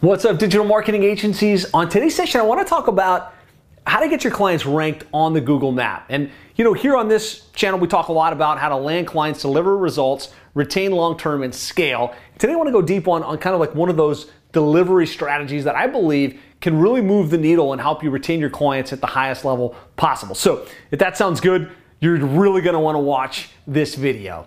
What's up, digital marketing agencies? On today's session, I want to talk about how to get your clients ranked on the Google map. And you know, here on this channel, we talk a lot about how to land clients, deliver results, retain long term, and scale. Today, I want to go deep on, on kind of like one of those delivery strategies that I believe can really move the needle and help you retain your clients at the highest level possible. So, if that sounds good, you're really going to want to watch this video.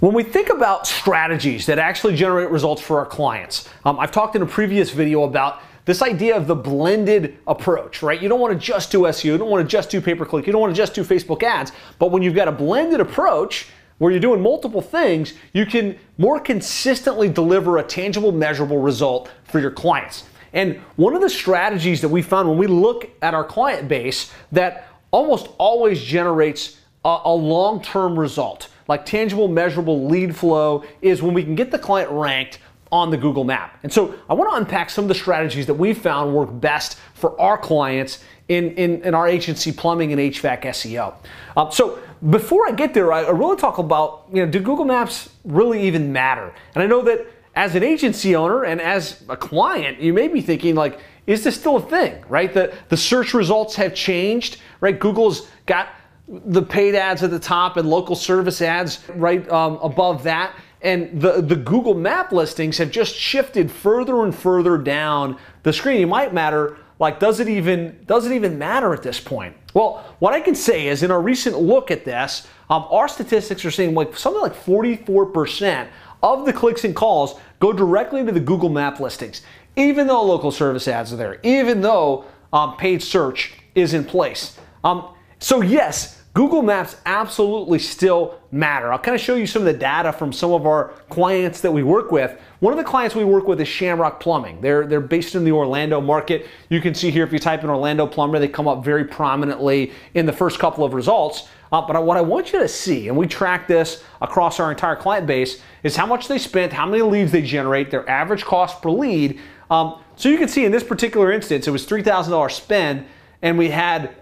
When we think about strategies that actually generate results for our clients, um, I've talked in a previous video about this idea of the blended approach, right? You don't want to just do SEO, you don't want to just do pay per click, you don't want to just do Facebook ads, but when you've got a blended approach, where you're doing multiple things, you can more consistently deliver a tangible, measurable result for your clients. And one of the strategies that we found when we look at our client base that almost always generates a, a long term result like tangible, measurable lead flow is when we can get the client ranked on the Google map. And so I want to unpack some of the strategies that we found work best for our clients in, in, in our agency plumbing and HVAC SEO. Um, so before I get there, I, I really talk about, you know, do Google Maps really even matter? And I know that as an agency owner and as a client, you may be thinking like, is this still a thing, right? The, the search results have changed, right? Google's got the paid ads at the top and local service ads right um, above that. And the, the Google map listings have just shifted further and further down the screen. It might matter, like, does it even does it even matter at this point? Well, what I can say is in our recent look at this, um, our statistics are saying like something like 44% of the clicks and calls go directly to the Google map listings, even though local service ads are there, even though um, paid search is in place. Um, so yes, Google Maps absolutely still matter. I'll kind of show you some of the data from some of our clients that we work with. One of the clients we work with is Shamrock Plumbing. They're, they're based in the Orlando market. You can see here if you type in Orlando Plumber, they come up very prominently in the first couple of results. Uh, but what I want you to see, and we track this across our entire client base, is how much they spent, how many leads they generate, their average cost per lead. Um, so you can see in this particular instance, it was $3,000 spend, and we had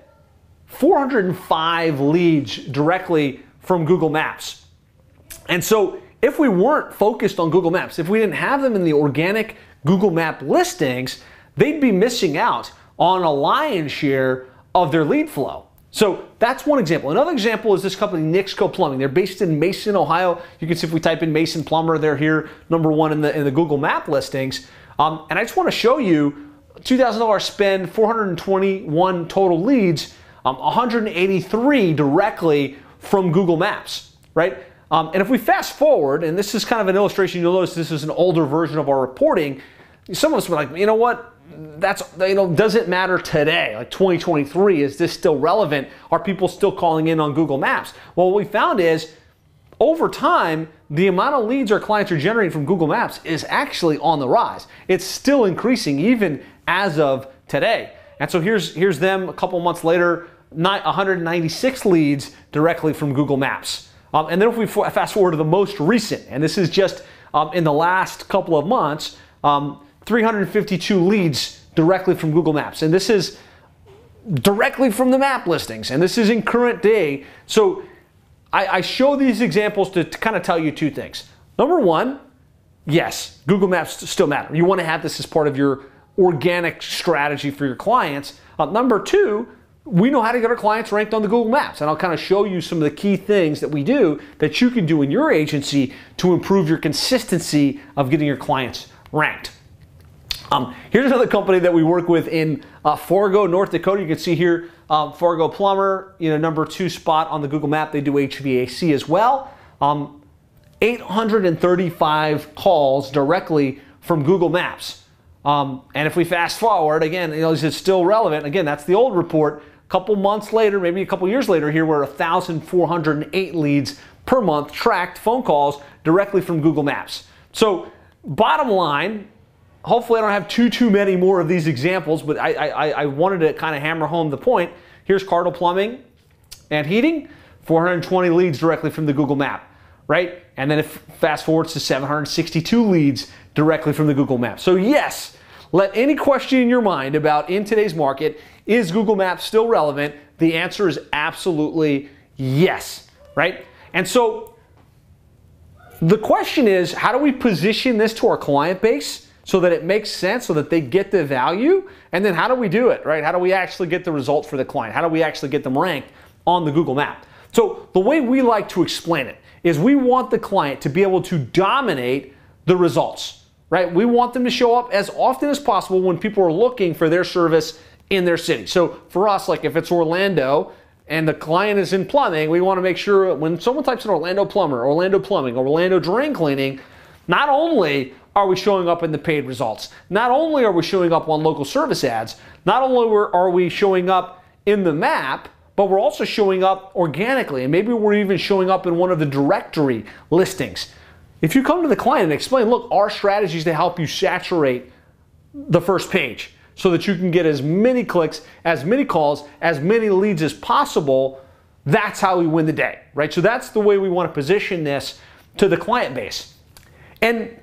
405 leads directly from Google Maps. And so if we weren't focused on Google Maps, if we didn't have them in the organic Google Map listings, they'd be missing out on a lion's share of their lead flow. So that's one example. Another example is this company, Nixco Plumbing. They're based in Mason, Ohio. You can see if we type in Mason Plumber, they're here, number one in the, in the Google Map listings. Um, and I just want to show you $2,000 spend, 421 total leads um, 183 directly from Google Maps, right? Um, and if we fast forward, and this is kind of an illustration, you'll notice this is an older version of our reporting. Some of us were like, you know what? That's you know, does it matter today? Like 2023, is this still relevant? Are people still calling in on Google Maps? Well, what we found is over time, the amount of leads our clients are generating from Google Maps is actually on the rise. It's still increasing even as of today. And so here's, here's them a couple months later, 196 leads directly from Google Maps. Um, and then if we fast forward to the most recent, and this is just um, in the last couple of months, um, 352 leads directly from Google Maps. And this is directly from the map listings, and this is in current day. So I, I show these examples to, to kind of tell you two things. Number one, yes, Google Maps still matter. You want to have this as part of your organic strategy for your clients. Uh, number two, we know how to get our clients ranked on the Google Maps. And I'll kind of show you some of the key things that we do that you can do in your agency to improve your consistency of getting your clients ranked. Um, here's another company that we work with in uh, Fargo, North Dakota. You can see here um, Fargo Plumber, you know, number two spot on the Google map. They do HVAC as well. Um, 835 calls directly from Google Maps. Um, and if we fast forward, again, you know, is it still relevant? Again, that's the old report. Couple months later, maybe a couple years later, here we're 1,408 leads per month tracked phone calls directly from Google Maps. So, bottom line, hopefully I don't have too too many more of these examples, but I I, I wanted to kind of hammer home the point. Here's Cardinal Plumbing and Heating, 420 leads directly from the Google Map, right? And then if fast forwards to 762 leads directly from the Google Map. So yes, let any question in your mind about in today's market Is Google Maps still relevant? The answer is absolutely yes, right? And so the question is how do we position this to our client base so that it makes sense, so that they get the value? And then how do we do it, right? How do we actually get the results for the client? How do we actually get them ranked on the Google map? So the way we like to explain it is we want the client to be able to dominate the results, right? We want them to show up as often as possible when people are looking for their service in their city. So for us, like if it's Orlando and the client is in plumbing, we want to make sure when someone types in Orlando plumber, Orlando plumbing, Orlando drain cleaning, not only are we showing up in the paid results, not only are we showing up on local service ads, not only are we showing up in the map, but we're also showing up organically. And maybe we're even showing up in one of the directory listings. If you come to the client and explain, look, our strategy is to help you saturate the first page so that you can get as many clicks, as many calls, as many leads as possible, that's how we win the day, right? So that's the way we want to position this to the client base. And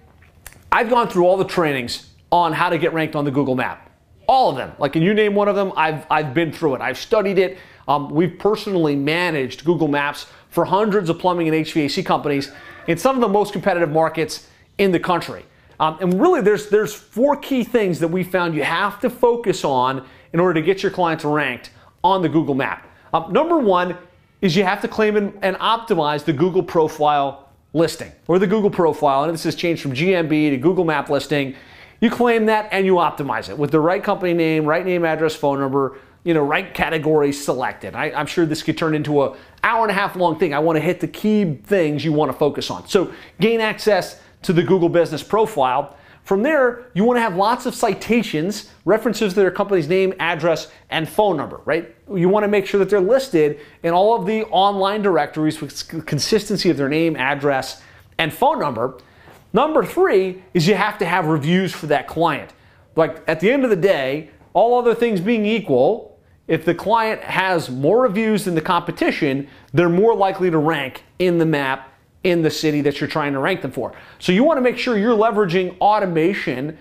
I've gone through all the trainings on how to get ranked on the Google map. All of them. Like, and you name one of them, I've, I've been through it. I've studied it. Um, we've personally managed Google Maps for hundreds of plumbing and HVAC companies in some of the most competitive markets in the country. Um, and really, there's, there's four key things that we found you have to focus on in order to get your clients ranked on the Google map. Um, number one is you have to claim and, and, optimize the Google profile listing or the Google profile. And this has changed from GMB to Google map listing. You claim that and you optimize it with the right company name, right name, address, phone number, you know, right category selected. I, am sure this could turn into a hour and a half long thing. I want to hit the key things you want to focus on. So gain access to the Google Business Profile. From there, you want to have lots of citations, references to their company's name, address, and phone number, right? You want to make sure that they're listed in all of the online directories with consistency of their name, address, and phone number. Number three is you have to have reviews for that client. Like at the end of the day, all other things being equal, if the client has more reviews than the competition, they're more likely to rank in the map in the city that you're trying to rank them for. So you want to make sure you're leveraging automation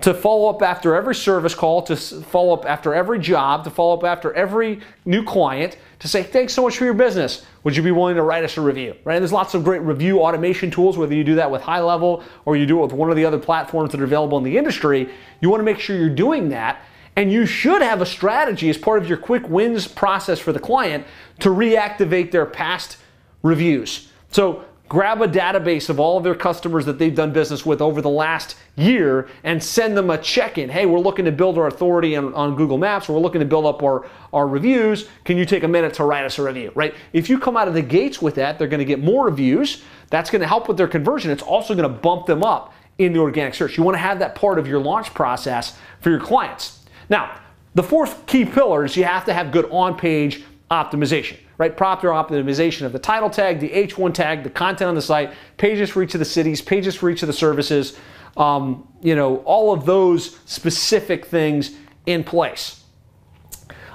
to follow up after every service call, to follow up after every job, to follow up after every new client, to say, thanks so much for your business. Would you be willing to write us a review? Right? And there's lots of great review automation tools, whether you do that with HighLevel or you do it with one of the other platforms that are available in the industry. You want to make sure you're doing that. And you should have a strategy as part of your quick wins process for the client to reactivate their past reviews. So grab a database of all of their customers that they've done business with over the last year and send them a check-in. Hey, we're looking to build our authority on, on, Google Maps. We're looking to build up our, our reviews. Can you take a minute to write us a review, right? If you come out of the gates with that, they're going to get more reviews. That's going to help with their conversion. It's also going to bump them up in the organic search. You want to have that part of your launch process for your clients. Now, the fourth key pillar is you have to have good on-page optimization right? Proper optimization of the title tag, the H1 tag, the content on the site, pages for each of the cities, pages for each of the services, um, you know, all of those specific things in place.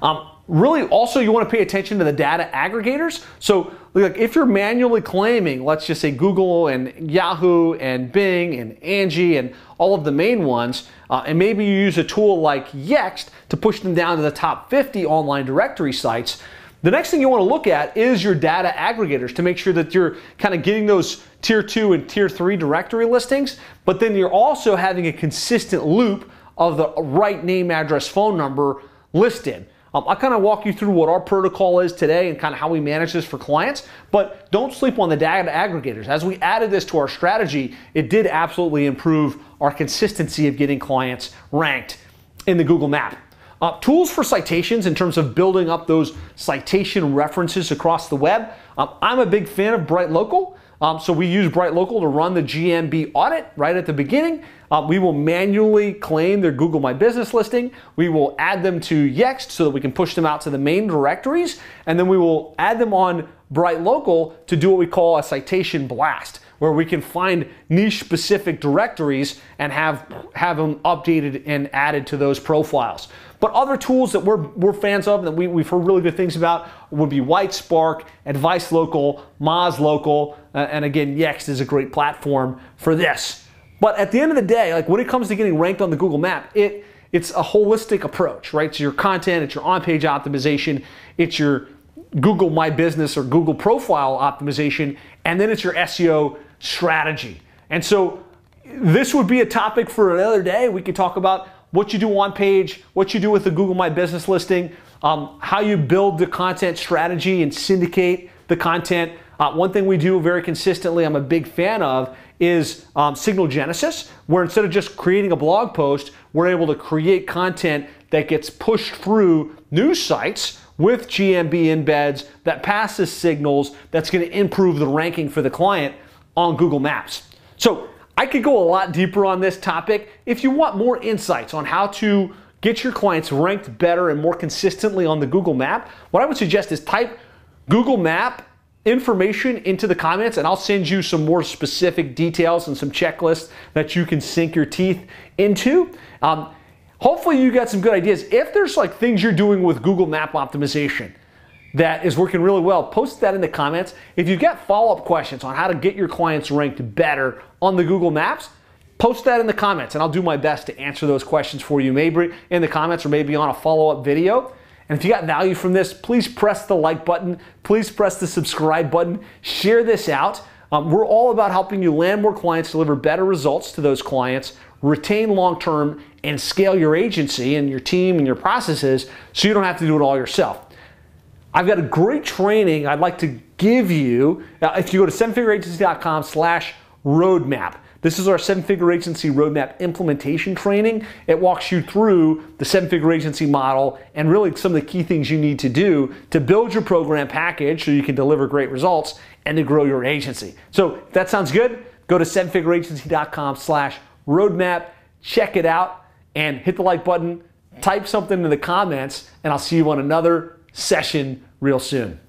Um, really, also, you want to pay attention to the data aggregators. So, like, if you're manually claiming, let's just say Google and Yahoo and Bing and Angie and all of the main ones, uh, and maybe you use a tool like Yext to push them down to the top 50 online directory sites the next thing you want to look at is your data aggregators to make sure that you're kind of getting those tier two and tier three directory listings, but then you're also having a consistent loop of the right name, address, phone number listed. Um, I kind of walk you through what our protocol is today and kind of how we manage this for clients, but don't sleep on the data aggregators. As we added this to our strategy, it did absolutely improve our consistency of getting clients ranked in the Google map. Uh, tools for citations in terms of building up those citation references across the web. Um, I'm a big fan of Bright Local. Um, so we use Bright Local to run the GMB audit right at the beginning. Uh, we will manually claim their Google My Business listing. We will add them to Yext so that we can push them out to the main directories. And then we will add them on Bright Local to do what we call a citation blast where we can find niche specific directories and have, have them updated and added to those profiles. But other tools that we're, we're fans of that we, we've heard really good things about would be White WhiteSpark, Advice Local, Moz Local, uh, and again, Yext is a great platform for this. But at the end of the day, like when it comes to getting ranked on the Google map, it it's a holistic approach, right? So your content, it's your on-page optimization, it's your Google My Business or Google profile optimization, and then it's your SEO strategy. And so this would be a topic for another day. We could talk about what you do on page, what you do with the Google My Business listing, um, how you build the content strategy and syndicate the content. Uh, one thing we do very consistently, I'm a big fan of, is um, Signal Genesis, where instead of just creating a blog post, we're able to create content that gets pushed through news sites with GMB embeds that passes signals that's going to improve the ranking for the client on Google Maps. So I could go a lot deeper on this topic. If you want more insights on how to get your clients ranked better and more consistently on the Google Map, what I would suggest is type Google Map information into the comments and I'll send you some more specific details and some checklists that you can sink your teeth into. Um, hopefully you got some good ideas. If there's like things you're doing with Google Map optimization that is working really well, post that in the comments. If you've got follow-up questions on how to get your clients ranked better on the Google Maps, post that in the comments and I'll do my best to answer those questions for you, maybe in the comments or maybe on a follow-up video. And if you got value from this, please press the like button. Please press the subscribe button. Share this out. Um, we're all about helping you land more clients, deliver better results to those clients, retain long term, and scale your agency and your team and your processes so you don't have to do it all yourself. I've got a great training I'd like to give you. Uh, if you go to sevenfigureagency.com slash roadmap, this is our seven figure agency roadmap implementation training. It walks you through the seven figure agency model and really some of the key things you need to do to build your program package so you can deliver great results and to grow your agency. So if that sounds good, go to sevenfigureagency.com slash roadmap, check it out, and hit the like button, type something in the comments, and I'll see you on another session real soon.